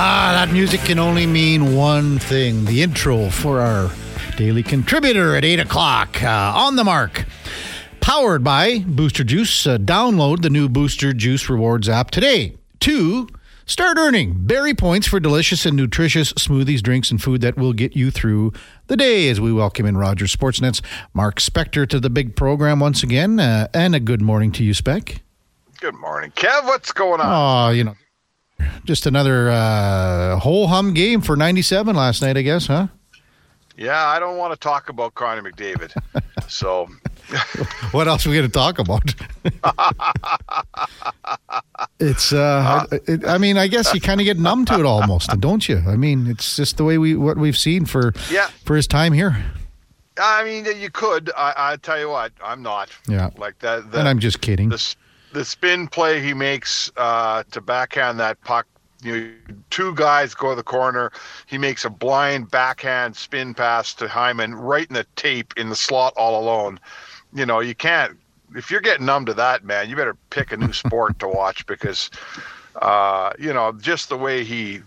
Ah, that music can only mean one thing the intro for our daily contributor at 8 o'clock uh, on the mark. Powered by Booster Juice. Uh, download the new Booster Juice Rewards app today. Two, start earning berry points for delicious and nutritious smoothies, drinks, and food that will get you through the day as we welcome in Rogers Sportsnet's Mark Spector to the big program once again. Uh, and a good morning to you, Spec. Good morning, Kev. What's going on? Oh, you know, just another uh, whole hum game for 97 last night, I guess, huh? Yeah, I don't want to talk about Connor McDavid. so, what else are we going to talk about? it's, uh, it, I mean, I guess you kind of get numb to it almost, don't you? I mean, it's just the way we what we've seen for Yeah. for his time here. I mean, you could. I, I tell you what, I'm not. Yeah. Like that. The, and I'm just kidding. the the spin play he makes uh, to backhand that puck. You know, two guys go to the corner. He makes a blind backhand spin pass to Hyman right in the tape in the slot all alone. You know, you can't. If you're getting numb to that, man, you better pick a new sport to watch because, uh, you know, just the way he,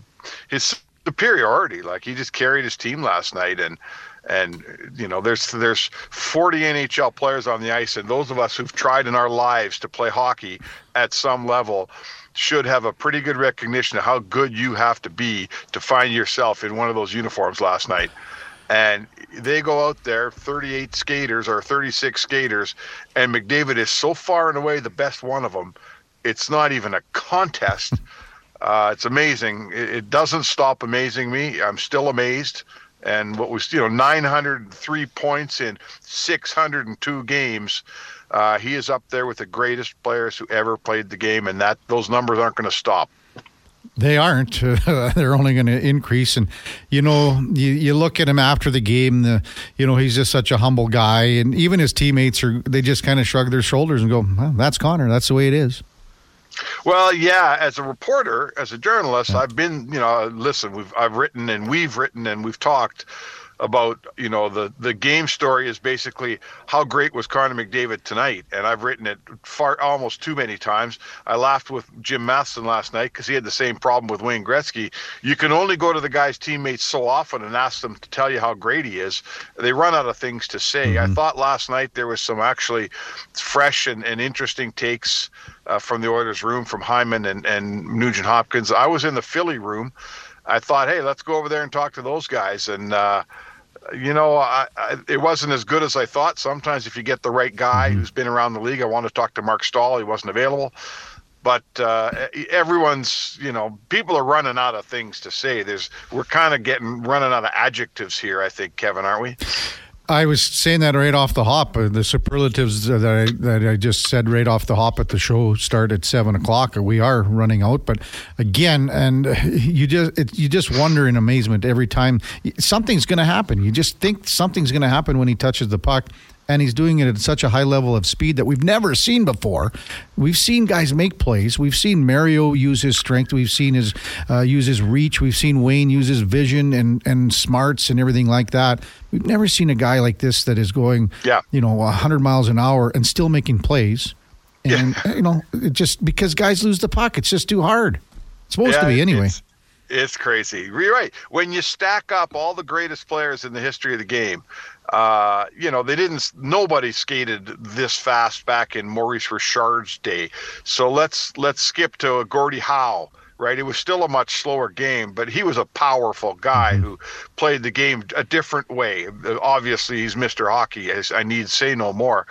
his superiority, like he just carried his team last night, and and you know there's there's 40 NHL players on the ice and those of us who've tried in our lives to play hockey at some level should have a pretty good recognition of how good you have to be to find yourself in one of those uniforms last night. And they go out there 38 skaters or 36 skaters and McDavid is so far and away the best one of them it's not even a contest. Uh, it's amazing. It, it doesn't stop amazing me. I'm still amazed and what was you know 903 points in 602 games. Uh, he is up there with the greatest players who ever played the game, and that those numbers aren't going to stop. They aren't. they're only going to increase. And you know, you, you look at him after the game. The you know he's just such a humble guy, and even his teammates are. They just kind of shrug their shoulders and go, well, "That's Connor. That's the way it is." Well, yeah, as a reporter, as a journalist, I've been, you know, listen, we've I've written and we've written and we've talked about, you know, the the game story is basically how great was Connor McDavid tonight, and I've written it far almost too many times. I laughed with Jim Matheson last night because he had the same problem with Wayne Gretzky. You can only go to the guy's teammates so often and ask them to tell you how great he is. They run out of things to say. I thought last night there was some actually fresh and, and interesting takes uh, from the Oilers room from Hyman and, and Nugent Hopkins. I was in the Philly room. I thought, hey, let's go over there and talk to those guys. And, uh, you know, I, I, it wasn't as good as I thought. Sometimes if you get the right guy who's been around the league, I want to talk to Marc Staal. He wasn't available. But uh, everyone's, you know, people are running out of things to say. There's, we're kind of getting running out of adjectives here. I think, Kevin, aren't we? I was saying that right off the hop. uh, The superlatives that I that I just said right off the hop at the show start at seven o'clock. We are running out, but again, and you just it, you just wonder in amazement every time something's going to happen. You just think something's going to happen when he touches the puck. And he's doing it at such a high level of speed that we've never seen before. We've seen guys make plays. We've seen Mario use his strength. We've seen his uh, use his reach. We've seen Wayne use his vision and and smarts and everything like that. We've never seen a guy like this that is going, Yeah. you know, 100 miles an hour and still making plays. And you know, it just because guys lose the puck, it's just too hard. It's supposed to be anyway. It's, it's crazy. You're right. When you stack up all the greatest players in the history of the game, uh, you know, they didn't, nobody skated this fast back in Maurice Richard's day. So let's, let's skip to a Gordie Howe. Right, it was still a much slower game, but he was a powerful guy who played the game a different way. Obviously, he's Mr. Hockey. As I need say no more.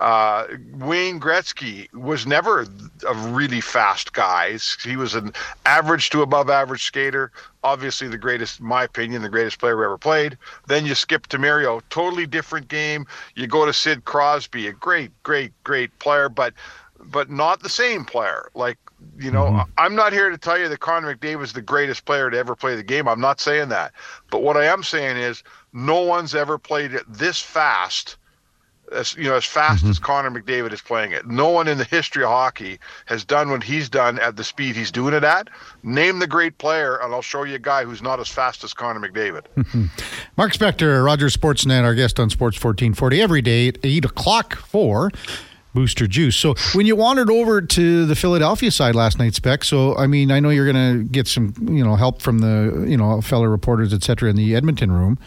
Uh, Wayne Gretzky was never a really fast guy. He was an average to above average skater. Obviously, the greatest, in my opinion, the greatest player ever played. Then you skip to Mario, totally different game. You go to Sid Crosby, a great, great, great player, but but not the same player. Like you know, I'm not here to tell you that Connor McDavid is the greatest player to ever play the game. I'm not saying that. But what I am saying is, no one's ever played it this fast as you know as fast mm-hmm. as Connor McDavid is playing it. No one in the history of hockey has done what he's done at the speed he's doing it at. Name the great player, and I'll show you a guy who's not as fast as Connor McDavid. Mark Spector, Rogers Sportsnet, our guest on Sports 1440 every day at 8 o'clock for Booster Juice. So when you wandered over to the Philadelphia side last night, Spec. So I mean, I know you're going to get some, you know, help from the, you know, fellow reporters, et cetera, in the Edmonton room,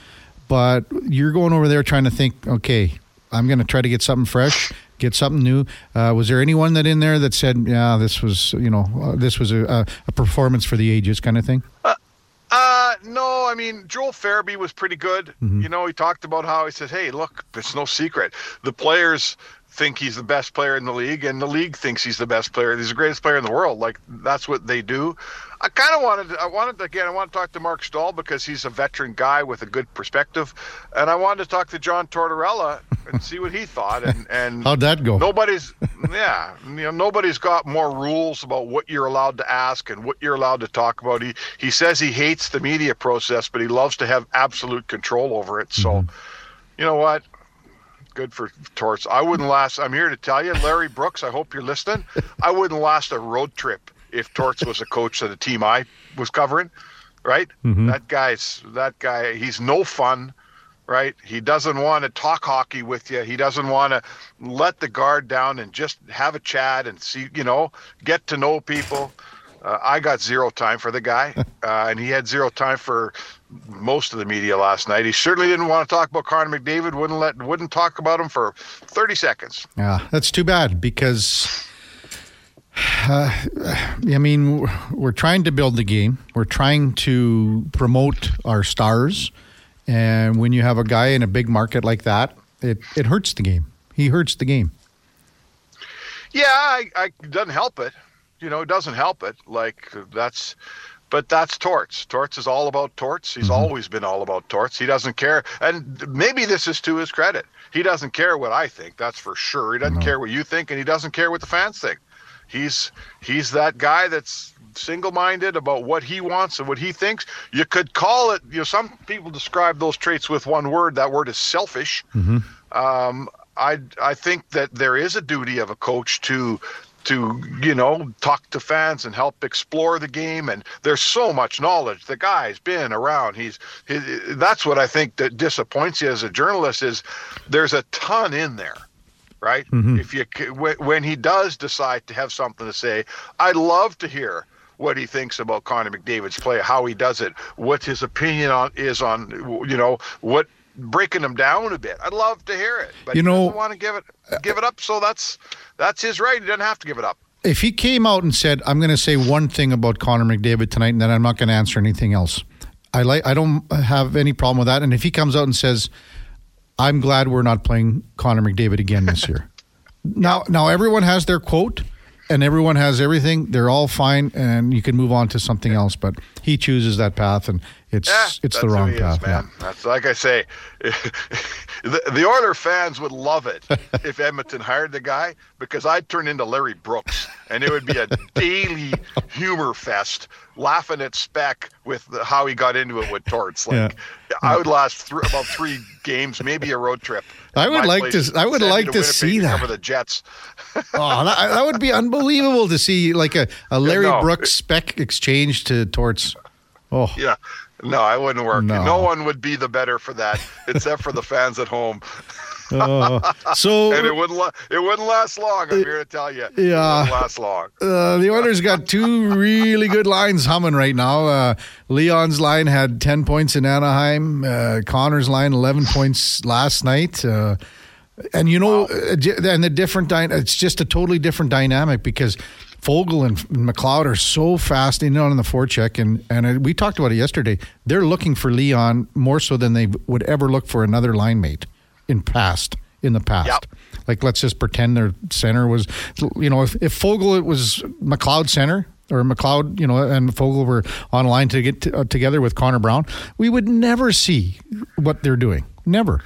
but you're going over there trying to think, okay, I'm going to try to get something fresh, get something new. Uh, was there anyone that in there that said, yeah, this was, you know, uh, this was a, a, performance for the ages kind of thing? Uh, uh, no, I mean Joel Farabee was pretty good. Mm-hmm. You know, he talked about how he said, "Hey, look, it's no secret. The players think he's the best player in the league, and the league thinks he's the best player. He's the greatest player in the world. Like that's what they do. I kind of wanted, I wanted to, again, I want to talk to Marc Staal because he's a veteran guy with a good perspective, and I wanted to talk to John Tortorella and see what he thought. And and how'd that go? Nobody's, yeah, you know, nobody's got more rules about what you're allowed to ask and what you're allowed to talk about. He he says he hates the media process, but he loves to have absolute control over it. So, mm-hmm. you know what? good for Torts. I wouldn't last. I'm here to tell you, Larry Brooks. I hope you're listening. I wouldn't last a road trip if Torts was a coach of the team I was covering. Right? Mm-hmm. That guy's that guy. He's no fun. Right? He doesn't want to talk hockey with you. He doesn't want to let the guard down and just have a chat and see. You know, get to know people. Uh, I got zero time for the guy, uh, and he had zero time for most of the media last night. He certainly didn't want to talk about Connor McDavid. wouldn't let wouldn't talk about him for thirty seconds. Yeah, that's too bad because. Uh, I mean, we're trying to build the game. We're trying to promote our stars, and when you have a guy in a big market like that, it it hurts the game. He hurts the game. Yeah, I, I doesn't help it. You know, it doesn't help it. Like that's but that's Torts. Torts is all about Torts. He's mm-hmm. always been all about Torts. He doesn't care, and maybe this is to his credit. He doesn't care what I think. That's for sure. He doesn't mm-hmm. care what you think, and he doesn't care what the fans think. He's he's that guy that's single-minded about what he wants and what he thinks. You could call it. You know, some people describe those traits with one word. That word is selfish. Mm-hmm. Um, I I think that there is a duty of a coach to to you know talk to fans and help explore the game and there's so much knowledge the guy's been around he's he, that's what i think that disappoints you as a journalist is there's a ton in there right mm-hmm. if you when he does decide to have something to say i'd love to hear what he thinks about Connor McDavid's play, how he does it, what his opinion on is on, you know, what breaking him down a bit. I'd love to hear it, but you know, want to give it give it up. So that's that's his right. He doesn't have to give it up. If he came out and said, "I'm going to say one thing about Connor McDavid tonight, and then I'm not going to answer anything else," I like. I don't have any problem with that. And if he comes out and says, "I'm glad we're not playing Connor McDavid again this year," now now everyone has their quote and everyone has everything. They're all fine, and you can move on to something else. But he chooses that path, and it's yeah, it's the wrong path. Is, man. Yeah. That's like I say, the, the Oiler fans would love it if Edmonton hired the guy because I'd turn into Larry Brooks, and it would be a daily humor fest, laughing at Spec with the, how he got into it with Torts. Like yeah. I would last th- about three games, maybe a road trip. I would like to. I would like to, see that. Cover the Jets. oh, that, that, would be unbelievable to see, like a, a Larry no. Brooks Spec exchange to Torts. Oh, yeah. No, I wouldn't work. No. no one would be the better for that, except for the fans at home. uh, so and it wouldn't la- it wouldn't last long. I'm here to tell you. Yeah, it last long. Uh, the Oilers got two really good lines humming right now. Uh, Leon's line had ten points in Anaheim. Uh, Connor's line eleven points last night. Uh, and you know, wow. Uh, and the different dy- it's just a totally different dynamic because Foegele and McLeod are so fast in on the forecheck, and and we talked about it yesterday. They're looking for Leon more so than they would ever look for another line mate in past in the past. Yep. Like let's just pretend their center was, you know, if if Foegele it was McLeod center or McLeod, you know, and Foegele were online to get uh, together with Connor Brown, we would never see what they're doing. Never.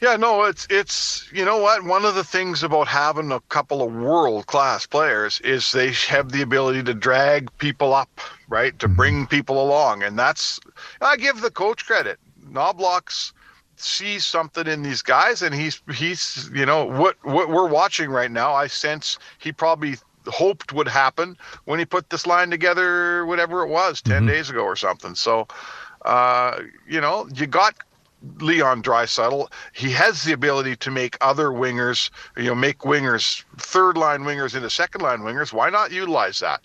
Yeah, no, it's it's you know what? One of the things about having a couple of world class players is they have the ability to drag people up, right? To mm-hmm. bring people along, and that's I give the coach credit. Knoblauch's sees something in these guys, and he's he's you know what what we're watching right now. I sense he probably hoped would happen when he put this line together, whatever it was, 10 mm-hmm. days ago or something. So, uh, you know, you got Leon Draisaitl. He has the ability to make other wingers, you know, make wingers third line wingers into second line wingers. Why not utilize that?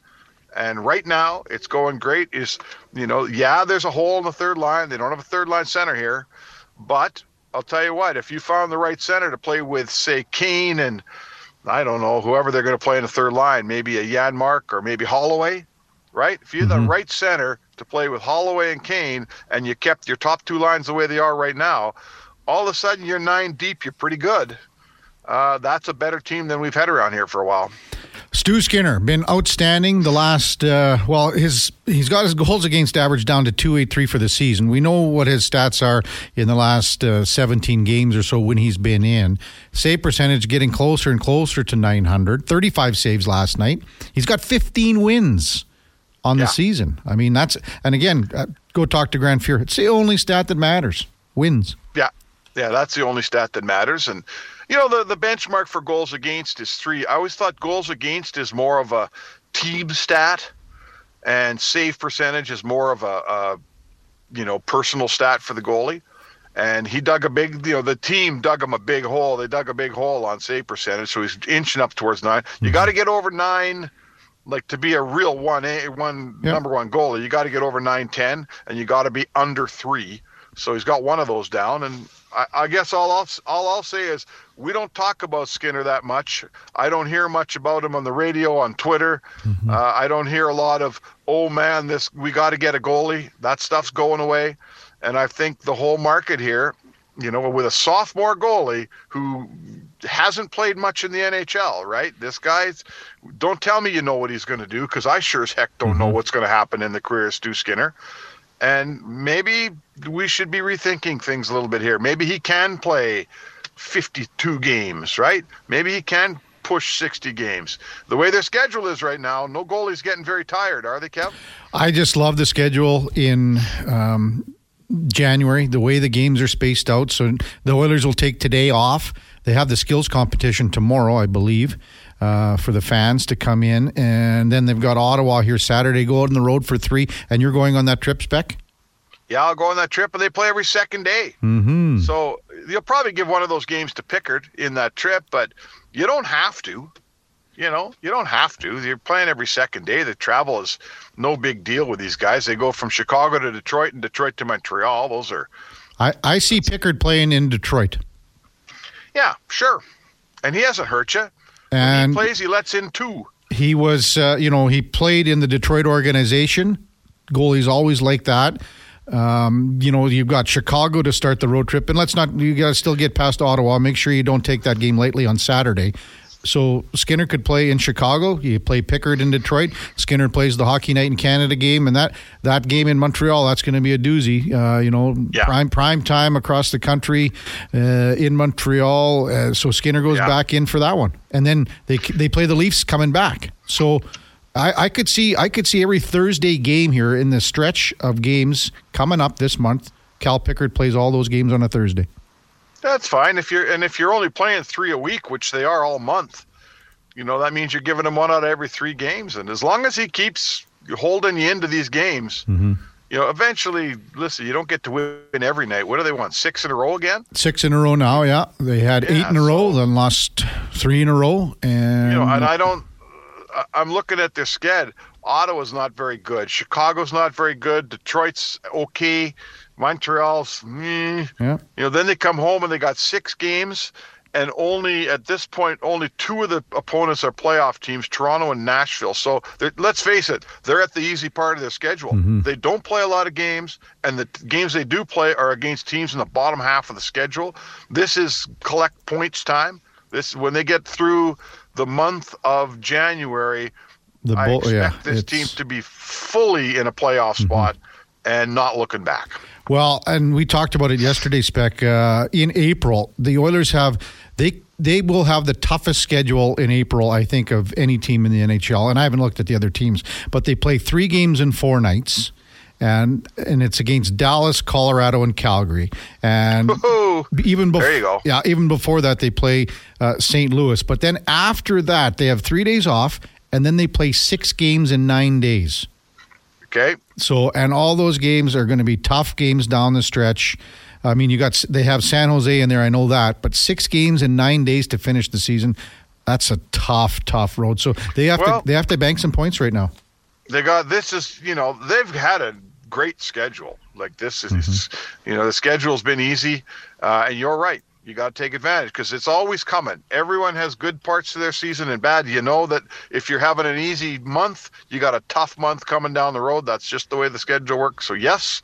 And right now, it's going great. Is you know, yeah, there's a hole in the third line. They don't have a third line center here, but I'll tell you what, if you found the right center to play with, say Kane and I don't know whoever they're going to play in the third line, maybe a Janmark or maybe Holloway, right? If you're mm-hmm. the right center to play with Holloway and Kane, and you kept your top two lines the way they are right now, all of a sudden you're nine deep. You're pretty good. Uh, that's a better team than we've had around here for a while. Stu Skinner been outstanding the last. Uh, well, his he's got his goals against average down to two eight three for the season. We know what his stats are in the last uh, seventeen games or so when he's been in. Save percentage getting closer and closer to nine hundred. Thirty five saves last night. He's got fifteen wins on yeah. the season. I mean that's and again, uh, go talk to Grant Fuhr. It's the only stat that matters. Wins. Yeah, yeah, that's the only stat that matters and you know, the, the benchmark for goals against is three. I always thought goals against is more of a team stat, and save percentage is more of a, a you know, personal stat for the goalie. And he dug a big, you know, the team dug him a big hole. They dug a big hole on save percentage, so he's inching up towards 9 You mm-hmm. got to get over nine like to be a real one a one yep. number one goalie, you got to get over nine ten, and you got to be under three. So he's got one of those down, and I, I, guess all I'll all I'll say is we don't talk about Skinner that much. I don't hear much about him on the radio, on Twitter. Mm-hmm. Uh, I don't hear a lot of oh man, this we got to get a goalie. That stuff's going away, and I think the whole market here, you know, with a sophomore goalie who hasn't played much in the NHL, right? This guy's don't tell me you know what he's going to do because I sure as heck don't mm-hmm. know what's going to happen in the career of Stu Skinner. And maybe we should be rethinking things a little bit here. Maybe he can play 52 games, right? Maybe he can push 60 games. The way their schedule is right now, no goalie's getting very tired, are they, Kev? I just love the schedule in um, January, the way the games are spaced out. So the Oilers will take today off. They have the skills competition tomorrow, I believe uh, for the fans to come in. And then they've got Ottawa here Saturday, go out on the road for three. And you're going on that trip, Spec? Yeah, I'll go on that trip, and they play every second day. Mm-hmm. So you'll probably give one of those games to Pickard in that trip, but you don't have to. You know, you don't have to. You're playing every second day. The travel is no big deal with these guys. They go from Chicago to Detroit and Detroit to Montreal. Those are. I, I see Pickard playing in Detroit. Yeah, sure. And he hasn't hurt you. And when he plays, he lets in two. He was, uh, you know, he played in the Detroit organization. Goalies always like that. Um, you know, you've got Chicago to start the road trip, and let's not. You got to still get past Ottawa. Make sure you don't take that game lightly on Saturday. So Skinner could play in Chicago. You play Pickard in Detroit. Skinner plays the Hockey Night in Canada game, and that that game in Montreal that's going to be a doozy. Uh, you know, yeah. prime prime time across the country uh, in Montreal. Uh, so Skinner goes yeah. back in for that one, and then they they play the Leafs coming back. So. I, I could see I could see every Thursday game here in the stretch of games coming up this month. Cal Pickard plays all those games on a Thursday. That's fine if you're and if you're only playing three a week, which they are all month, you know that means you're giving him one out of every three games. And as long as he keeps holding you into these games, mm-hmm. you know, eventually, listen, you don't get to win every night. What do they want? Six in a row again? Six in a row now. Yeah, they had yeah, eight in a row, then lost three in a row, and you know, and I don't. I'm looking at their sked. Ottawa's not very good. Chicago's not very good. Detroit's okay. Montreal's, mm, yeah. you know, then they come home and they got six games, and only at this point, only two of the opponents are playoff teams, Toronto and Nashville. So let's face it, they're at the easy part of their schedule. Mm-hmm. They don't play a lot of games, and the games they do play are against teams in the bottom half of the schedule. This is collect points time. This when they get through the month of January. The I expect yeah, this team to be fully in a playoff mm-hmm. spot and not looking back. Well, and we talked about it yesterday, Spec. Uh, in April, the Oilers have they they will have the toughest schedule in April, I think, of any team in the NHL. And I haven't looked at the other teams, but they play three games in four nights. And and it's against Dallas, Colorado, and Calgary. And Ooh, even before, there you go. Yeah, even before that, they play uh, St. Louis. But then after that, they have three days off, and then they play six games in nine days. Okay. So, and all those games are going to be tough games down the stretch. I mean, you got they have San Jose in there, I know that, but six games in nine days to finish the season. That's a tough, tough road. So they have Well- to they have to bank some points right now. They got this is you know they've had a great schedule. Like this is you know the schedule's been easy, uh, and you're right. You got to take advantage because it's always coming. Everyone has good parts to their season and bad. You know that if you're having an easy month, you got a tough month coming down the road. That's just the way the schedule works. So yes,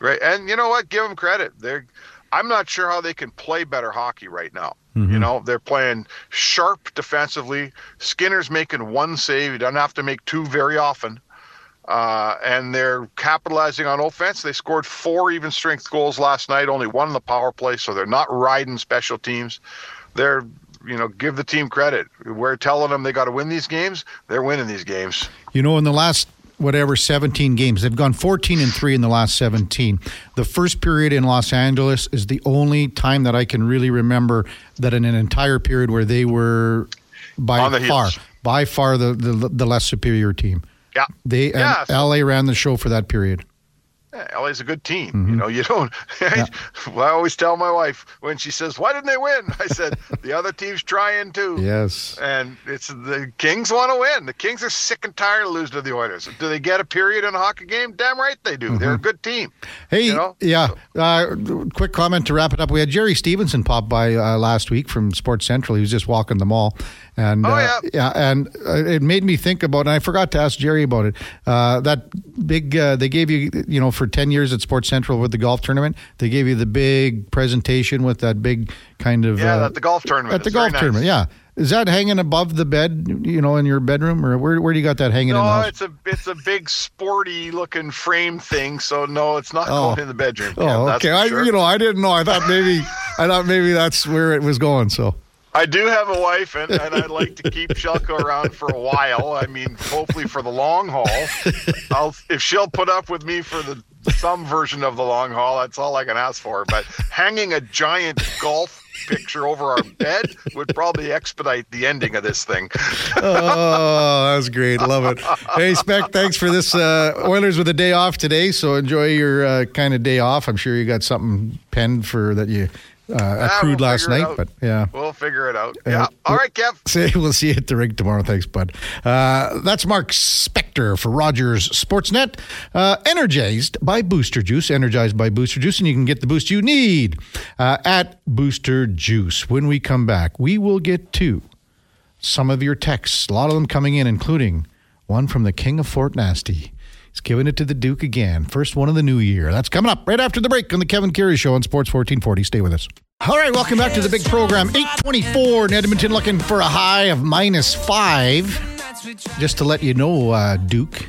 right. And you know what? Give them credit. They're. I'm not sure how they can play better hockey right now. You mm-hmm. know, they're playing sharp defensively. Skinner's making one save. He doesn't have to make two very often uh, and they're capitalizing on offense. They scored four even strength goals last night, only one in the power play, so they're not riding special teams. They're, you know, give the team credit. We're telling them they got to win these games. They're winning these games. You know, in the last whatever 17 games, they've gone 14 and 3 in the last 17. The first period in Los Angeles is the only time that I can really remember that in an entire period where they were by far by far the, the the less superior team. Yeah. They Yeah, so- LA ran the show for that period. Yeah, LA's a good team. You know, you don't. I always tell my wife when she says, "Why didn't they win?" I said, "The other team's trying too." Yes. And it's the Kings want to win. The Kings are sick and tired of losing to the Oilers. Do they get a period in a hockey game? Damn right they do. They're a good team. Hey, You know? yeah. Uh, quick comment to wrap it up. We had Jerry Stevenson pop by uh, last week from Sports Central. He was just walking the mall, and Oh, uh, yeah. and uh, it made me think about. And I forgot to ask Jerry about it. Uh, that big uh, they gave you, you know, for ten years at Sports Central with the golf tournament. They gave you the big presentation with that big kind of Yeah, uh, at the golf tournament. at the It's golf nice. tournament. Yeah. Is that hanging above the bed, you know, in your bedroom, or where? Where do you got that hanging in the No, it's a it's a big sporty looking frame thing. So no, it's not Oh. going in the bedroom. Oh, Yeah, okay. I, sure. you know, I didn't know. I thought maybe, I thought maybe that's where it was going. So. I do have a wife, and, and I'd like to keep Shelko around for a while. I mean, hopefully for the long haul. I'll if she'll put up with me for the some version of the long haul, that's all I can ask for. But hanging a giant golf picture over our bed would probably expedite the ending of this thing. oh, that was great. Love it. Hey, Spec, thanks for this. Uh, Oilers with a day off today, so enjoy your uh, kind of day off. I'm sure you got something penned for that you uh, accrued we'll last night, but yeah. We'll figure it out. Yeah. All right, Kev. Say we'll see you at the rig tomorrow. Thanks, bud. Uh, that's Mark Spector for Rogers Sportsnet. Uh, energized by Booster Juice. Energized by Booster Juice, and you can get the boost you need uh, at Booster Juice. When we come back, we will get to some of your texts. A lot of them coming in, including one from the King of Fort Nasty. He's giving it to the Duke again. First one of the new year. That's coming up right after the break on the Kevin Karius Show on Sports 1440. Stay with us. All right, welcome back to the big program. 824 in Edmonton looking for a high of minus five. Just to let you know, uh, Duke,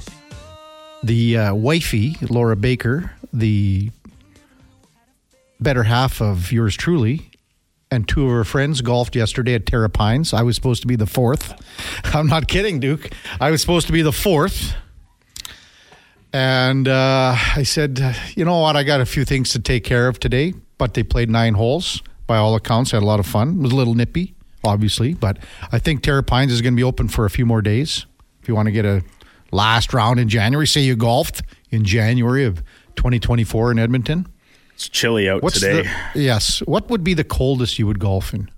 the uh, wifey, Laura Baker, the better half of yours truly, and two of her friends golfed yesterday at Terra Pines. I was supposed to be the fourth. I'm not kidding, Duke. I was supposed to be the fourth. And uh, I said, you know what? I got a few things to take care of today, but they played nine holes. By all accounts, had a lot of fun. It was a little nippy, obviously, but I think Terra Pines is going to be open for a few more days. If you want to get a last round in January, say you golfed in January of 2024 in Edmonton. It's chilly out What's today. the yes? What would be the coldest you would golf in?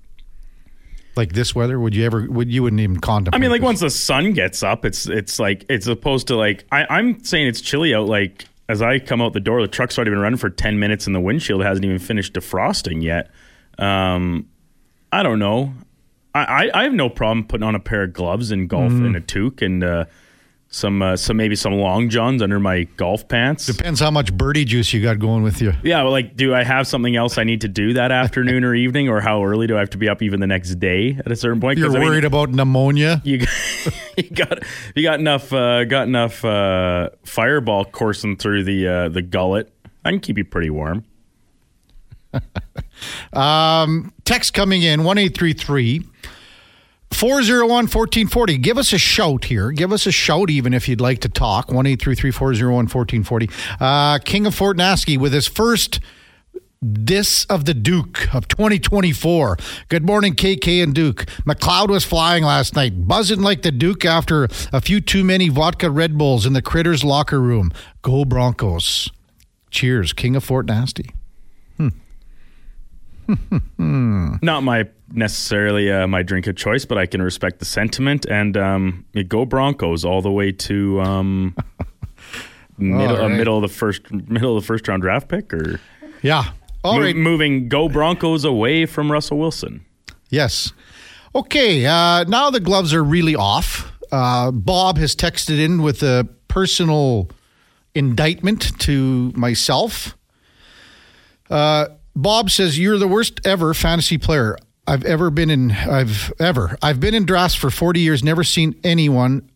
Like this weather? Would you ever? Would you wouldn't even contemplate? I mean, like this? once the sun gets up, it's it's like it's opposed to like I, I'm saying it's chilly out. Like as I come out the door, the truck's already been running for ten minutes, and the windshield hasn't even finished defrosting yet. Um, I don't know. I, I, I have no problem putting on a pair of gloves and golf Mm-hmm. and a toque and uh, some uh, some maybe some long johns under my golf pants. depends how much birdie juice you got going with you. Yeah, well, like, do I have something else I need to do that afternoon or evening, or how early do I have to be up even the next day at a certain point? You're I mean, worried about pneumonia. you got, you got you got enough uh, got enough uh, fireball coursing through the uh, the gullet. I can keep you pretty warm. Um, text coming in one eight three three. 401 1440. Give us a shout here. Give us a shout even if you'd like to talk. 1 833 401 1440. Uh, King of Fort Nasty with his first this of the Duke of 2024. Good morning, KK and Duke. McLeod was flying last night, buzzing like the Duke after a few too many vodka Red Bulls in the Critters locker room. Go Broncos. Cheers, King of Fort Nasty. Not my necessarily uh, my drink of choice, but I can respect the sentiment and um, go Broncos all the way to um, middle, uh, middle of the first middle of the first round draft pick or Yeah. All mo- right. moving go Broncos away from Russell Wilson. Yes. Okay. Uh, now the gloves are really off. Uh, Bob has texted in with a personal indictment to myself. Uh, Bob says you're the worst ever fantasy player I've ever been in. I've ever. I've been in drafts for 40 years. Never seen anyone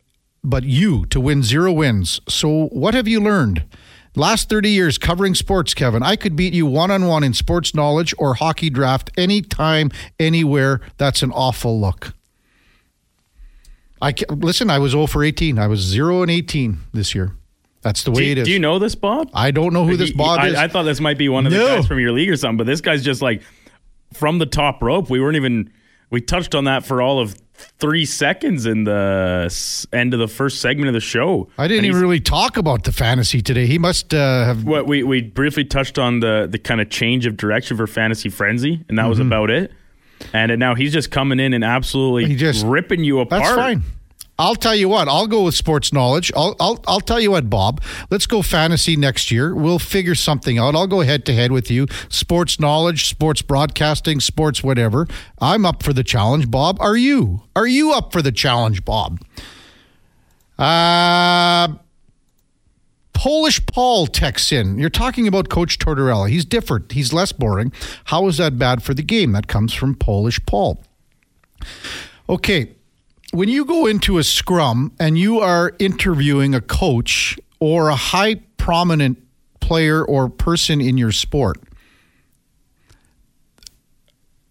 but you to win zero wins. So what have you learned? Last 30 years covering sports, Kevin. I could beat you one on one in sports knowledge or hockey draft anytime, anywhere. That's an awful look. I listen. I was 0 for 18. I was 0 and 18 this year. That's the way Do it is. do you know this Bob? I don't know who this Bob I, is. I thought this might be one of the No. guys from your league or something, but this guy's just like from the top rope. We weren't even we touched on that for all of three seconds in the end of the first segment of the show. I didn't even really talk about the fantasy today. He must uh, have. What we we briefly touched on the the kind of change of direction for Fantasy Frenzy, and that was about it. And now he's just coming in and absolutely Mm-hmm. He just- ripping you apart. That's fine. I'll tell you what. I'll go with sports knowledge. I'll, I'll I'll tell you what, Bob. Let's go fantasy next year. We'll figure something out. I'll go head to head with you. Sports knowledge, sports broadcasting, sports whatever. I'm up for the challenge, Bob. Are you? Are you up for the challenge, Bob? Uh Polish Paul texts in. You're talking about Coach Tortorella. He's different. He's less boring. How is that bad for the game? That comes from Polish Paul. Okay, when you go into a scrum and you are interviewing a coach or a high prominent player or person in your sport,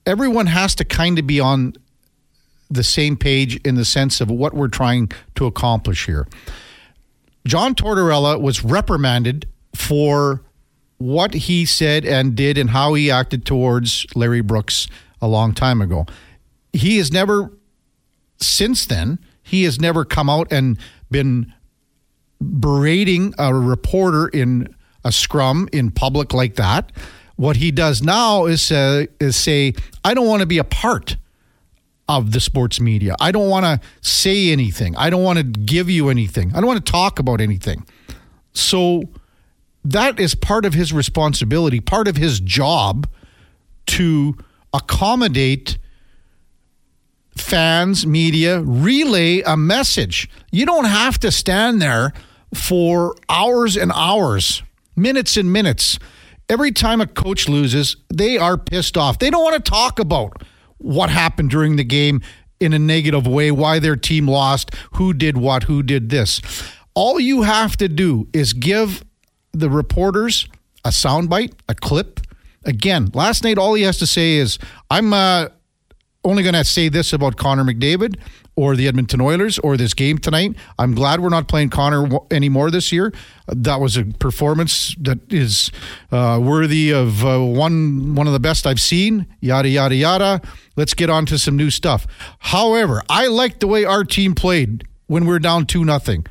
everyone has to kind of be on the same page in the sense of what we're trying to accomplish here. John Tortorella was reprimanded for what he said and did and how he acted towards Larry Brooks a long time ago. He has never, since then, he has never come out and been berating a reporter in a scrum in public like that. What he does now is is say, "I don't want to be a part of the sports media. I don't want to say anything. I don't want to give you anything. I don't want to talk about anything." So that is part of his responsibility, part of his job to accommodate fans, media, relay a message. You don't have to stand there for hours and hours, minutes and minutes. Every time a coach loses, they are pissed off. They don't want to talk about what happened during the game in a negative way, why their team lost, who did what, who did this. All you have to do is give the reporters a soundbite, a clip. Again, last night, all he has to say is, I'm uh, only going to say this about Connor McDavid or the Edmonton Oilers or this game tonight. I'm glad we're not playing Connor anymore this year. That was a performance that is uh, worthy of uh, one one of the best I've seen. Yada yada yada. Let's get on to some new stuff. However, I liked the way our team played when we are down two nothing.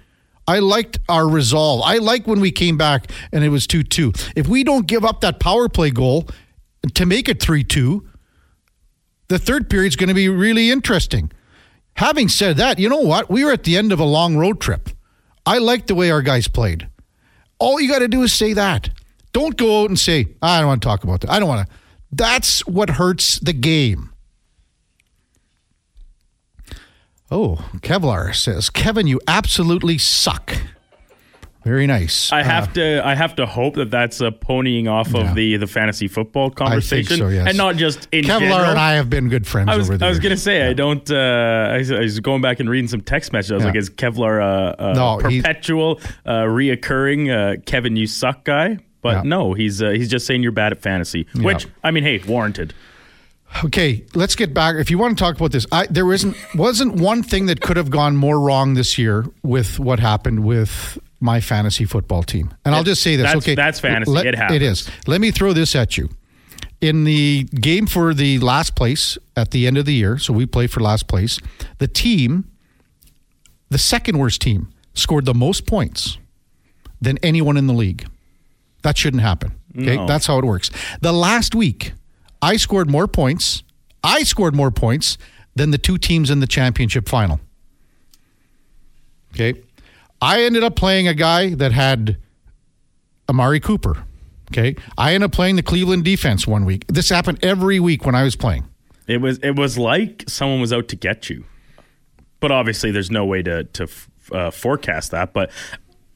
I liked our resolve. I like when we came back and it was 2 2. If we don't give up that power play goal to make it 3 2, the third period's going to be really interesting. Having said that, you know what? We were at the end of a long road trip. I like the way our guys played. All you got to do is say that. Don't go out and say, I don't want to talk about that. I don't want to. That's what hurts the game. Oh, Kevlar says, Kevin, you absolutely suck. Very nice. I Uh, have to. I have to hope that that's a ponying off Yeah. of the the fantasy football conversation, so, yes. and not just in Kevlar general. and I have been good friends I was, over the I was gonna say I don't. Uh, I, was, I was going back and reading some text messages. I was Yeah. like, "Is Kevlar a, a No, perpetual, uh, reoccurring uh, Kevin you suck guy?" But Yeah. no, he's uh, he's just saying you're bad at fantasy, which I mean, hey, warranted. Okay, let's get back. If you want to talk about this, I, there isn't wasn't one thing that could have gone more wrong this year with what happened with my fantasy football team. And I'll just say this. That's- okay, that's fantasy. It It happens. is. Let me throw this at you. in the game for the last place at the end of the year, so we play for last place, the team, the second worst team, scored the most points than anyone in the league. That shouldn't happen. Okay, No. that's how it works. The last week, I scored more points. I scored more points than the two teams in the championship final. Okay, I ended up playing a guy that had Amari Cooper. Okay, I ended up playing the Cleveland defense one week. This happened every week when I was playing. It was it was like someone was out to get you, but obviously there's no way to to uh, forecast that. But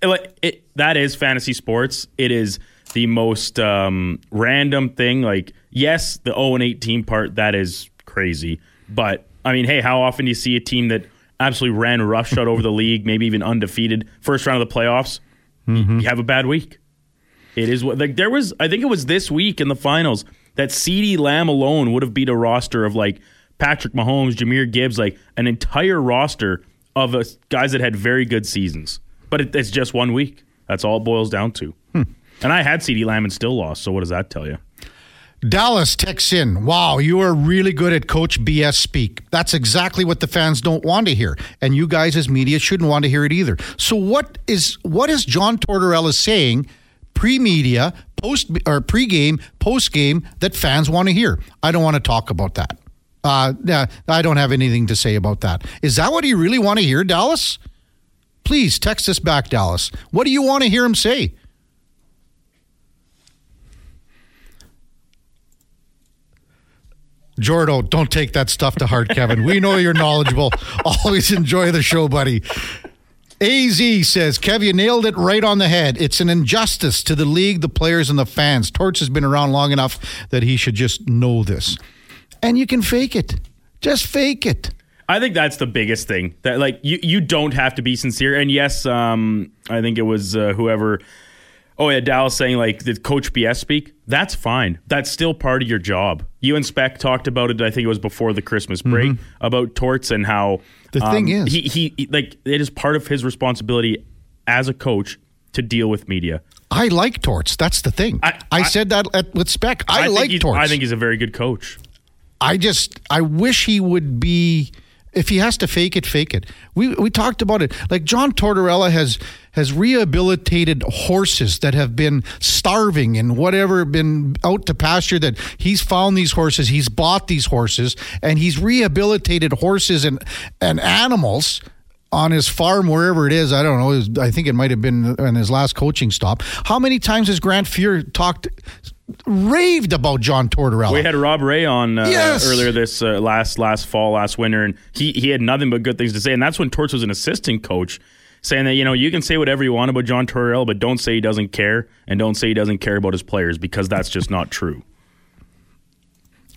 it, it, that is fantasy sports. It is the most um, random thing. Like yes, the 0 and 18 part that is crazy. But I mean, hey, how often do you see a team that absolutely ran roughshod over the league, maybe even undefeated, first round of the playoffs? You have a bad week. It is what like there was. I think it was this week in the finals that CeeDee Lamb alone would have beat a roster of like Patrick Mahomes, Jahmyr Gibbs, like an entire roster of uh, guys that had very good seasons. But it, it's just one week. That's all it boils down to. And I had CeeDee Lamb and still lost. So what does that tell you? Dallas texts in, wow, you are really good at Coach BS speak. That's exactly what the fans don't want to hear. And you guys as media shouldn't want to hear it either. So what is what is John Tortorella saying pre-media, post or pre-game, post-game that fans want to hear? I don't want to talk about that. Uh, I don't have anything to say about that. Is that what you really want to hear, Dallas? Please text us back, Dallas. What do you want to hear him say? Jordo, don't take that stuff to heart, Kevin. We know you're knowledgeable. Always enjoy the show, buddy. AZ says, Kev, you nailed it right on the head. It's an injustice to the league, the players, and the fans. Torch has been around long enough that he should just know this. And you can fake it. Just fake it. I think that's the biggest thing. That like you you don't have to be sincere. And yes, um, I think it was uh, whoever. Oh yeah, Dallas saying like did Coach BS speak? That's fine. That's still part of your job. You and Spec talked about it. I think it was before the Christmas break about Torts and how Mm-hmm. The um, thing is- he, he he like it is part of his responsibility as a coach to deal with media. I like Torts. That's the thing. I, I- I- said that at, with Spec. I, think like Torts. I think he's a very good coach. I just I wish he would be if he has to fake it, fake it. We we talked about it. Like John Tortorella has has rehabilitated horses that have been starving and whatever been out to pasture that he's found these horses, he's bought these horses and he's rehabilitated horses and and animals on his farm wherever it is. I don't know. I think it might have been in his last coaching stop. How many times has Grant Fuhr talked raved about John Tortorella? We had Rob Ray on uh, Yes. earlier this uh, last last fall, last winter, and he he had nothing but good things to say. And that's when Torts was an assistant coach, saying that you know you can say whatever you want about John Tortorella, but don't say he doesn't care, and don't say he doesn't care about his players because that's just not true.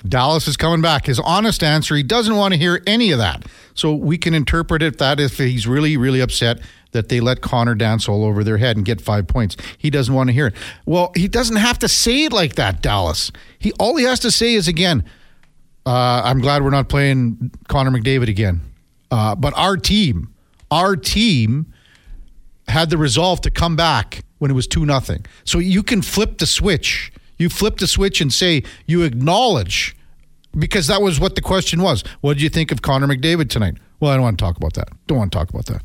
Dallas is coming back. His honest answer, he doesn't want to hear any of that. So we can interpret it that if he's really, really upset that they let Connor dance all over their head and get five points. He doesn't want to hear it. Well, he doesn't have to say it like that, Dallas. He all he has to say is again, uh, I'm glad we're not playing Connor McDavid again. Uh, but our team, our team had the resolve to come back when it was 2 nothing. So you can flip the switch. You flip the switch and say you acknowledge because that was what the question was. What did you think of Connor McDavid tonight? Well, I don't want to talk about that. Don't want to talk about that.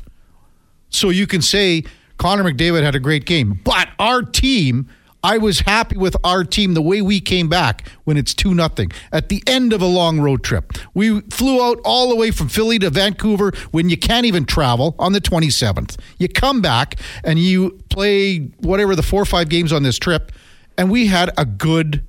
So you can say Connor McDavid had a great game, but our team, I was happy with our team the way we came back when it's 2 nothing at the end of a long road trip. We flew out all the way from Philly to Vancouver when you can't even travel on the 27th. You come back and you play whatever the 4 or 5 games on this trip and we had a good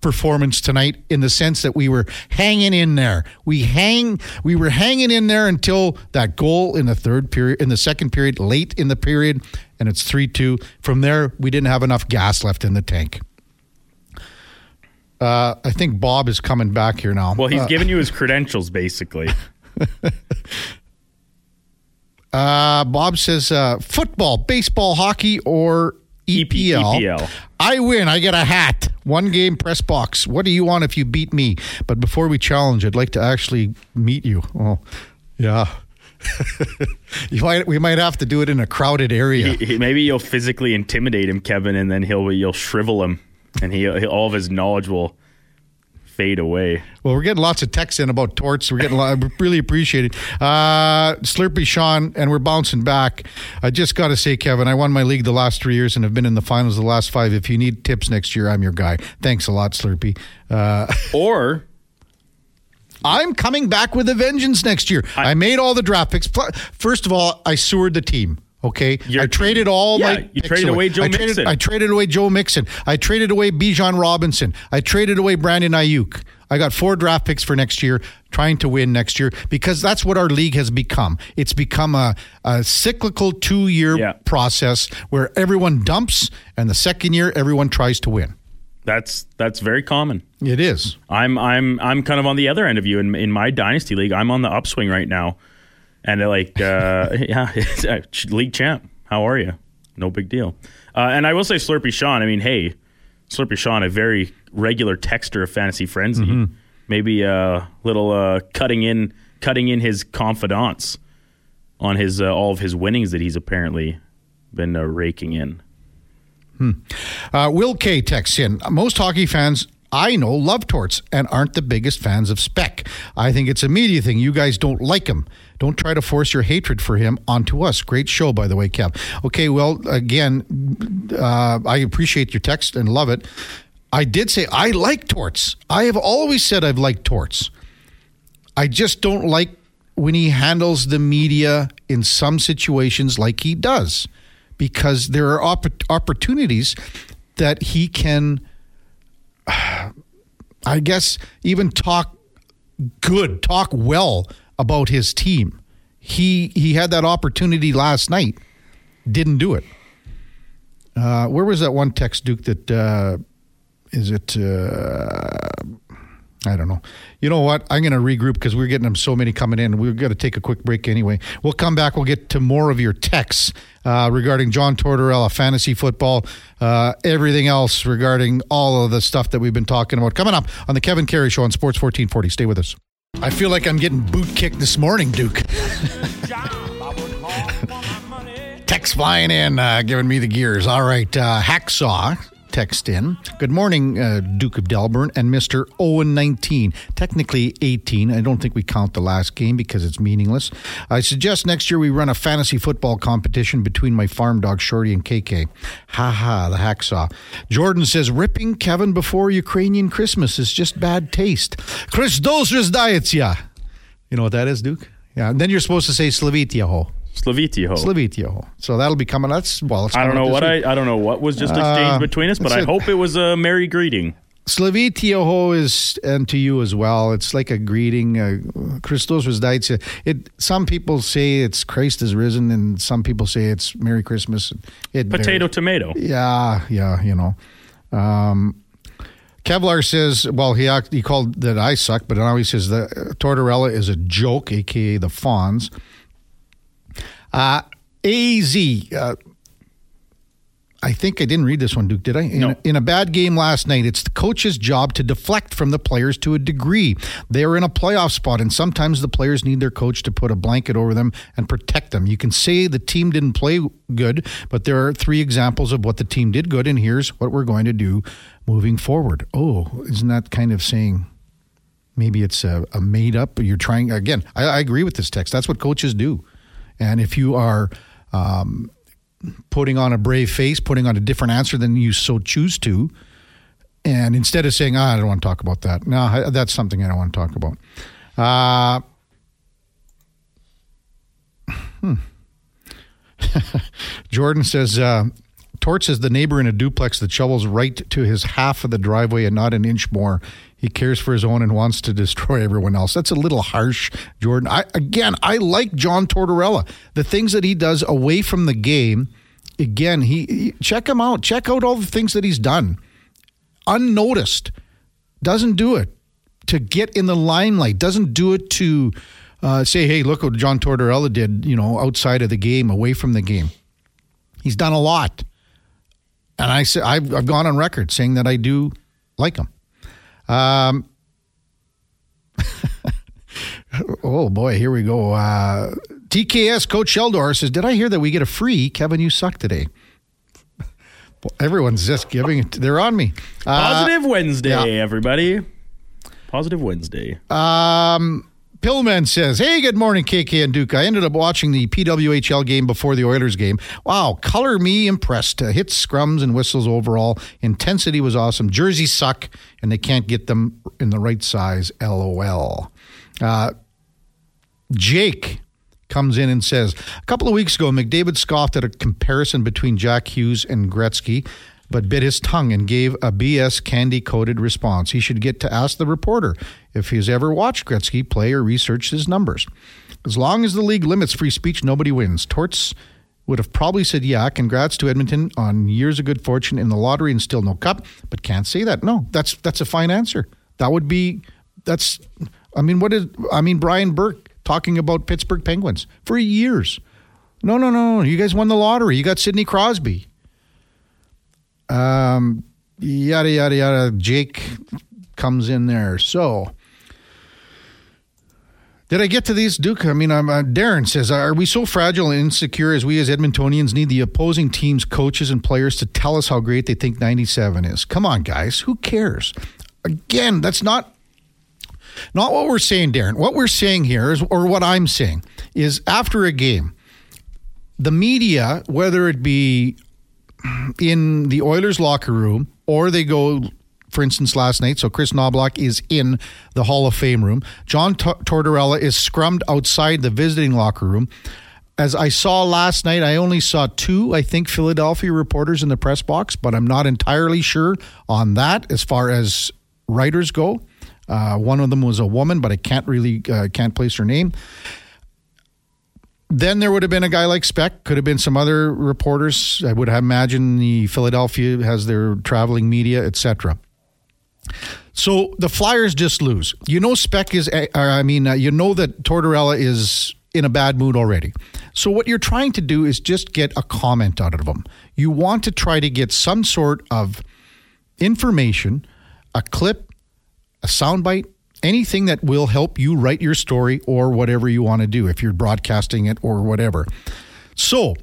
performance tonight in the sense that we were hanging in there. We hang we were hanging in there until that goal in the third period in the second period late in the period and it's 3-2. From there we didn't have enough gas left in the tank. Uh, I think Bob is coming back here now. Well, he's Uh, giving you his credentials basically. Uh, Bob says uh, football, baseball, hockey, or EPL. EPL. I win. I get a hat. One game press box. What do you want if you beat me? But before we challenge, I'd like to actually meet you. Oh, yeah. you might. We might have to do it in a crowded area. He- he- maybe you'll physically intimidate him, Kevin, and then he'll you'll shrivel him, and he he'll, all of his knowledge will fade away. Well, we're getting lots of texts in about torts. We're getting a lot, really appreciate it. Uh, Slurpy Sean, and we're bouncing back. I just got to say, Kevin, I won my league the last three years and have been in the finals the last five. If you need tips next year, I'm your guy. Thanks a lot, Slurpy. Uh, Or I'm coming back with a vengeance next year. I, made all the draft picks. First of all, I sewered the team. Okay, Your I traded all Yeah, my. you traded away Joe I traded, Mixon. I traded away Joe Mixon. I traded away Bijan Robinson. I traded away Brandon Aiyuk. I got four draft picks for next year, trying to win next year because that's what our league has become. It's become a, a cyclical two-year Yeah. process where everyone dumps, and the second year everyone tries to win. that's that's very common. It is. I'm I'm I'm kind of on the other end of you in in my dynasty league. I'm on the upswing right now, and like uh, yeah, league champ. How are you? No big deal. Uh, and I will say, Slurpy Sean. I mean, hey, Slurpy Sean, a very regular texter of Fantasy Frenzy. Maybe a little uh, cutting in cutting in his confidants on his uh, all of his winnings that he's apparently been uh, raking in. Uh, Will K texts in. Most hockey fans I know love torts and aren't the biggest fans of Spec. I think it's a media thing. You guys don't like him. Don't try to force your hatred for him onto us. Great show, by the way, Kev. Okay, well, again, uh, I appreciate your text and love it. I did say I like torts. I have always said I've liked torts. I just don't like when he handles the media in some situations like he does, because there are opp- opportunities that he can, I guess, even talk good, talk well about his team. He he had that opportunity last night, didn't do it. Uh, where was that one text, Duke? That uh, is it? Uh, I don't know. You know what? I'm going to regroup because we're getting them so many coming in. We're going to take a quick break anyway. We'll come back. We'll get to more of your texts uh, regarding John Tortorella, fantasy football, uh, everything else regarding all of the stuff that we've been talking about. Coming up on the Kevin Karius Show on Sports 1440. Stay with us. I feel like I'm getting boot kicked this morning, Duke. Text flying in, uh, giving me the gears. All right, uh, Hacksaw text in. Good morning, uh, Duke of Delburn and Mr. Owen 19. Technically 18. I don't think we count the last game because it's meaningless. I suggest next year we run a fantasy football competition between my farm dog Shorty and KK. Ha ha, the Hacksaw. Jordan says, ripping Kevin before Ukrainian Christmas is just bad taste. Christos Rizdaitsia. You know what that is, Duke? Yeah, and then you're supposed to say Slavityaho. Slavitio. So that'll be coming. That's well. It's I don't know what week. I I don't know what was just exchanged Uh, between us, but I it. hope it was a merry greeting. Slavityaho is and to you as well. It's like a greeting. Uh, Christos Rizdaitsia. It. Some people say it's Christ is risen, and some people say it's Merry Christmas. It Potato varies. tomato. Yeah, yeah, you know. Um, Kevlar says, well, he he called that I suck, but now he says that uh, Tortorella is a joke, aka the Fawns. Uh, AZ, uh, I think I didn't read this one, Duke, did I? In, No. in a bad game last night, it's the coach's job to deflect from the players to a degree. They're in a playoff spot, and sometimes the players need their coach to put a blanket over them and protect them. You can say the team didn't play good, but there are three examples of what the team did good, and here's what we're going to do moving forward. Oh, isn't that kind of saying maybe it's a, a made up? You're trying, again, I, I agree with this text. That's what coaches do. And if you are. Um, putting on a brave face, putting on a different answer than you so choose to. And instead of saying, ah, I don't want to talk about that. No, that's something I don't want to talk about. Uh, hmm. Jordan says, uh, Torts is the neighbor in a duplex that shovels right to his half of the driveway and not an inch more. He cares for his own and wants to destroy everyone else. That's a little harsh, Jordan. I, again, I like John Tortorella. The things that he does away from the game, again, he, he check him out. Check out all the things that he's done. Unnoticed. Doesn't do it to get in the limelight. Doesn't do it to uh, say, hey, look what John Tortorella did, you know, outside of the game, away from the game. He's done a lot. And I say I've, I've gone on record saying that I do like him. Um, oh boy, here we go. Uh, TKS Coach Sheldor says, "Did I hear that we get a free Kevin? You suck today." Well, everyone's just giving it. They're on me. Uh, Positive Wednesday, yeah. everybody. Positive Wednesday. Um, Pillman says, Hey, good morning, KK and Duke. I ended up watching the PWHL game before the Oilers game. Wow, color me impressed. Uh, hits, scrums, and whistles overall. Intensity was awesome. Jerseys suck, and they can't get them in the right size. LOL. Uh, Jake comes in and says, A couple of weeks ago, McDavid scoffed at a comparison between Jack Hughes and Gretzky but bit his tongue and gave a BS candy coated response. He should get to ask the reporter if he's ever watched Gretzky play or researched his numbers. As long as the league limits free speech, nobody wins. Torts would have probably said, Yeah, congrats to Edmonton on years of good fortune in the lottery and still no cup, but can't say that. No, that's that's a fine answer. That would be that's I mean, what is I mean Brian Burke talking about Pittsburgh Penguins for years. No, no, no. You guys won the lottery. You got Sidney Crosby. Um, yada yada yada. Jake comes in there. So, did I get to these, Duke? I mean, uh, Darren says, "Are we so fragile and insecure as we as Edmontonians need the opposing team's coaches and players to tell us how great they think '97 is? Come on, guys. Who cares? Again, that's not." Not what we're saying, Darren. What we're saying here is, or what I'm saying, is after a game, the media, whether it be in the Oilers locker room, or they go, for instance, last night. So Chris Knoblauch is in the Hall of Fame room. John T- Tortorella is scrummed outside the visiting locker room. As I saw last night, I only saw two, I think, Philadelphia reporters in the press box, but I'm not entirely sure on that as far as writers go. Uh, one of them was a woman, but I can't really uh, can't place her name then there would have been a guy like Spec. Could have been some other reporters. I would have imagined the Philadelphia has their traveling media, etc. So the Flyers just lose. You know, Spec is. Uh, I mean, uh, you know that Tortorella is in a bad mood already. So what you're trying to do is just get a comment out of him. You want to try to get some sort of information, a clip, a soundbite, anything that will help you write your story or whatever you want to do if you're broadcasting it or whatever. So,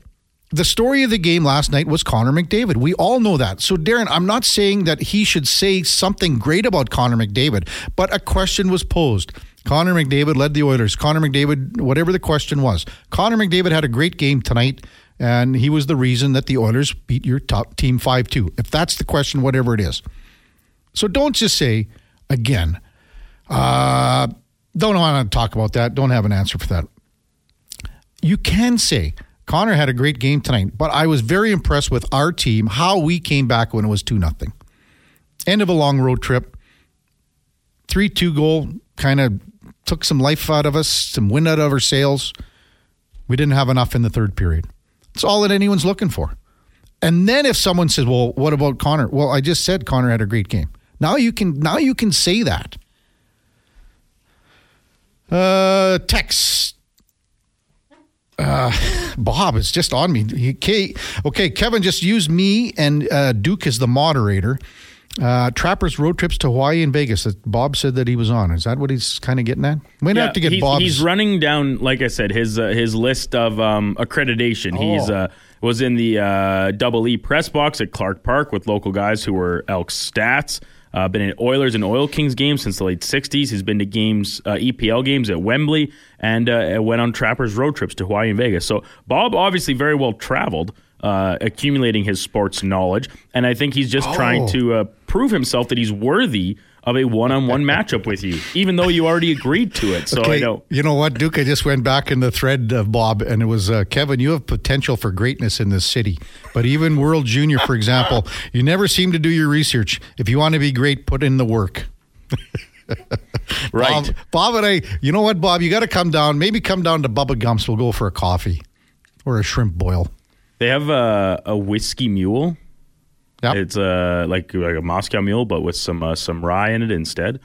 the story of the game last night was Connor McDavid. We all know that. So, Darren, I'm not saying that he should say something great about Connor McDavid, but a question was posed. Connor McDavid led the Oilers. Connor McDavid, whatever the question was, Connor McDavid had a great game tonight, and he was the reason that the Oilers beat your top team 5 2. If that's the question, whatever it is. So, don't just say, again, uh, don't want to talk about that. Don't have an answer for that. You can say Connor had a great game tonight, but I was very impressed with our team, how we came back when it was 2 nothing. End of a long road trip. 3 2 goal kind of took some life out of us, some wind out of our sails. We didn't have enough in the third period. That's all that anyone's looking for. And then if someone says, "Well, what about Connor?" Well, I just said Connor had a great game. Now you can now you can say that. Uh, text. Uh, Bob is just on me. He, okay, okay, Kevin just used me and uh, Duke as the moderator. Uh, Trappers road trips to Hawaii and Vegas. That Bob said that he was on. Is that what he's kind of getting at? Might Yeah, have to get he's, Bob. he's running down, like I said, his uh, his list of um, accreditation. He's Oh. uh, was in the uh, Double E press box at Clarke Park with local guys who were Elks stats. Uh, been in Oilers and Oil Kings games since the late '60s. He's been to games, uh, EPL games at Wembley, and uh, went on Trappers road trips to Hawaii and Vegas. So Bob obviously very well traveled, uh, accumulating his sports knowledge, and I think he's just trying Oh. to uh, prove himself that he's worthy of a one-on-one matchup with you, even though you already agreed to it. So I know. You know what, Duke? I just went back in the thread of Bob, and it was uh, Kevin. You have potential for greatness in this city, but even World Junior, for example, you never seem to do your research. If you want to be great, put in the work. Right. Bob, Bob and I, you know what, Bob? You got to come down. Maybe come down to Bubba Gumps. We'll go for a coffee or a shrimp boil. They have a, a whiskey mule. Yep. It's uh, like like a Moscow mule, but with some uh, some rye in it instead.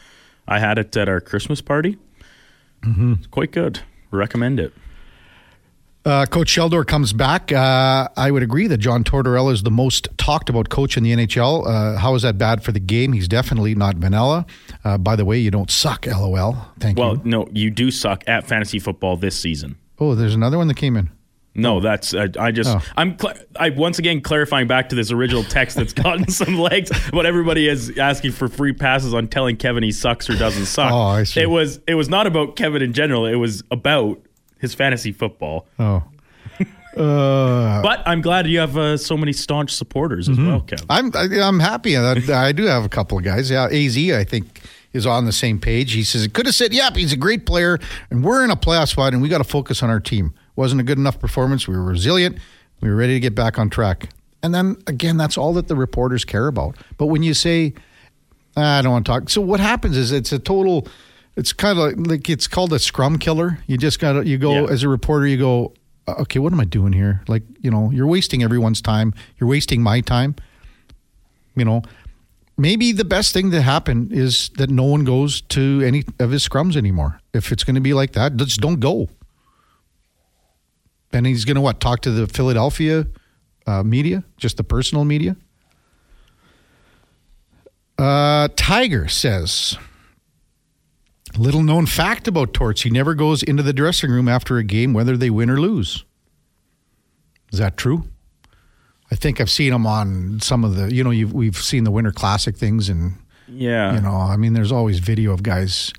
I had it at our Christmas party. Mm-hmm. It's quite good. Recommend it. Uh, coach Sheldor comes back. Uh, I would agree that John Tortorella is the most talked about coach in the NHL. Uh, how is that bad for the game? He's definitely not vanilla. Uh, by the way, you don't suck, lol. Thank Well, you. Well, no, you do suck at fantasy football this season. Oh, there's another one that came in. No, that's uh, I just Oh. I'm cl- I once again clarifying back to this original text that's gotten some legs, but everybody is asking for free passes on telling Kevin he sucks or doesn't suck. Oh, I see. It was it was not about Kevin in general. It was about his fantasy football. Oh. Uh, But I'm glad you have uh, so many staunch supporters as well, Kev. I'm I, I'm happy that I do have a couple of guys. Yeah, Az I think is on the same page. He says it could have said, "Yep, he's a great player, and we're in a playoff spot, and we got to focus on our team." Wasn't a good enough performance. We were resilient. We were ready to get back on track. And then again, that's all that the reporters care about. But when you say, "Ah, "I don't want to talk," so what happens is it's a total. It's kind of like, like it's called a scrum killer. You just got to you go Yeah. as a reporter. You go, "Uh, okay, what am I doing here? Like you know, you're wasting everyone's time. You're wasting my time you know, maybe the best thing to happen is that no one goes to any of his scrums anymore. If it's going to be like that, just don't go. And he's going to what? Talk to the Philadelphia uh, media, just the personal media. Uh, Tiger says, little known fact about Torts: he never goes into the dressing room after a game, whether they win or lose. Is that true? I think I've seen him on some of the, you know, you've, we've seen the Winter Classic things, and Yeah. you know, I mean, there's always video of guys.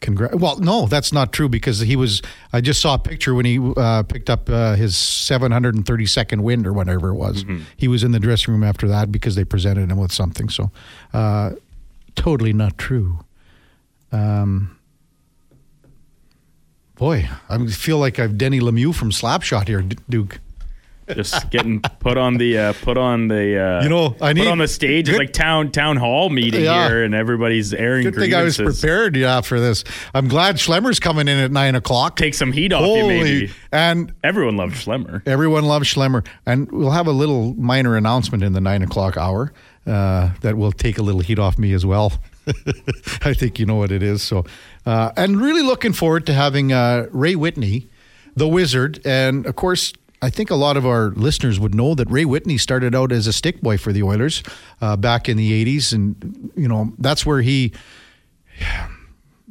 Congr- well, no, that's not true because he was. I just saw a picture when he uh, picked up uh, his 732nd win or whatever it was. He was in the dressing room after that because they presented him with something. So, uh, totally not true. Um, boy, I feel like I've Denny Lemieux from Slapshot here, Duke. Just getting put on the uh, put on the uh, You know, I need- put on the stage. good- It's like town town hall meeting Yeah. here, and everybody's airing. Good thing I was prepared, yeah, for this. I'm glad Schlemmer's coming in at nine o'clock. Take some heat off you, maybe. And Everyone loved Schlemmer. everyone loves Schlemmer. And we'll have a little minor announcement in the nine o'clock hour uh, that will take a little heat off me as well. I think you know what it is. So, uh, and really looking forward to having uh, Ray Whitney, the wizard. And of course, I think a lot of our listeners would know that Ray Whitney started out as a stick boy for the Oilers uh, back in the 80s. And, you know, that's where he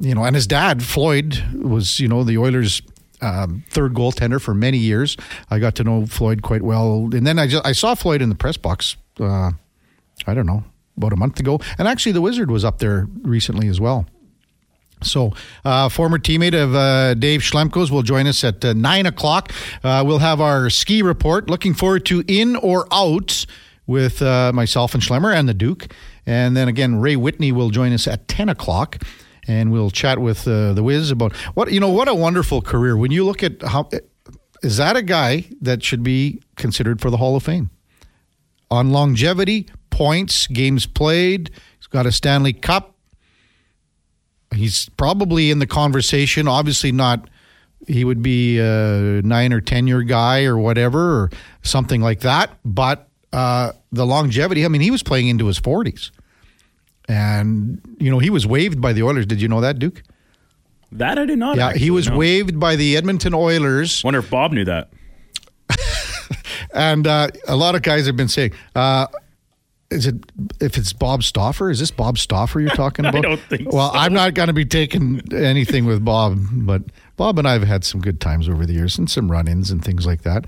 you know, and his dad Floyd was, you know, the Oilers' um, third goaltender for many years. I got to know Floyd quite well, and then I just I saw Floyd in the press box. Uh, I don't know about a month ago, and actually the Wizard was up there recently as well. So, uh, former teammate of uh, Dave Schlemko's will join us at uh, nine o'clock. Uh, we'll have our ski report. Looking forward to in or out with uh, myself and Schlemmer and the Duke. And then again, Ray Whitney will join us at 10 o'clock. And we'll chat with uh, the Wiz about what, you know, what a wonderful career. When you look at how, is that a guy that should be considered for the Hall of Fame? On longevity, points, games played, he's got a Stanley Cup. He's probably in the conversation. Obviously, not. He would be a nine or ten year guy or whatever, or something like that. But uh, the longevity. I mean, he was playing into his forties, and you know he was waived by the Oilers. Did you know that, Duke? That I did not. Yeah, he was no. waived by the Edmonton Oilers. Wonder if Bob knew that. And uh, a lot of guys have been saying, uh, is it if it's Bob Stauffer? Is this Bob Stauffer you're talking about? I don't think Well, so. I'm not going to be taking anything with Bob, but Bob and I have had some good times over the years and some run-ins and things like that.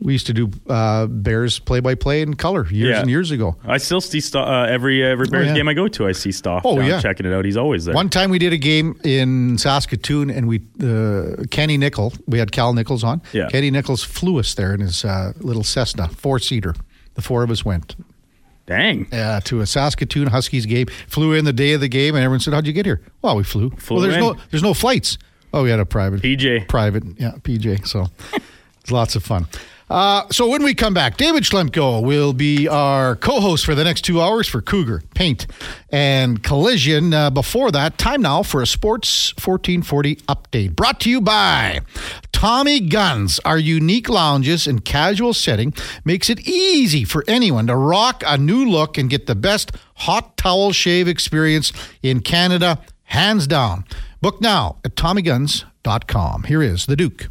We used to do uh, Bears play-by-play in color years Yeah. and years ago. I still see Sto- uh, every every Bears yeah. game I go to. I see Stoff. Oh, yeah. checking it out. He's always there. One time we did a game in Saskatoon, and we uh, Kenny Nickel, we had Cal Nichols on. Yeah. Kenny Nichols flew us there in his uh, little Cessna four seater. The four of us went. Dang. uh, to a Saskatoon Huskies game. Flew in the day of the game, and everyone said, "How'd you get here?" Well, we flew. Flew well, there's in. no there's no flights. Oh, we had a private PJ. private, yeah, PJ. So it's lots of fun. Uh, so when we come back, David Schlemko will be our co-host for the next two hours for Cougar Paint and Collision. Uh, before that, time now for a Sports 1440 update. Brought to you by Tommy Guns. Our unique lounges and casual setting makes it easy for anyone to rock a new look and get the best hot towel shave experience in Canada, hands down. Book now at TommyGuns.com. Here is the Duke.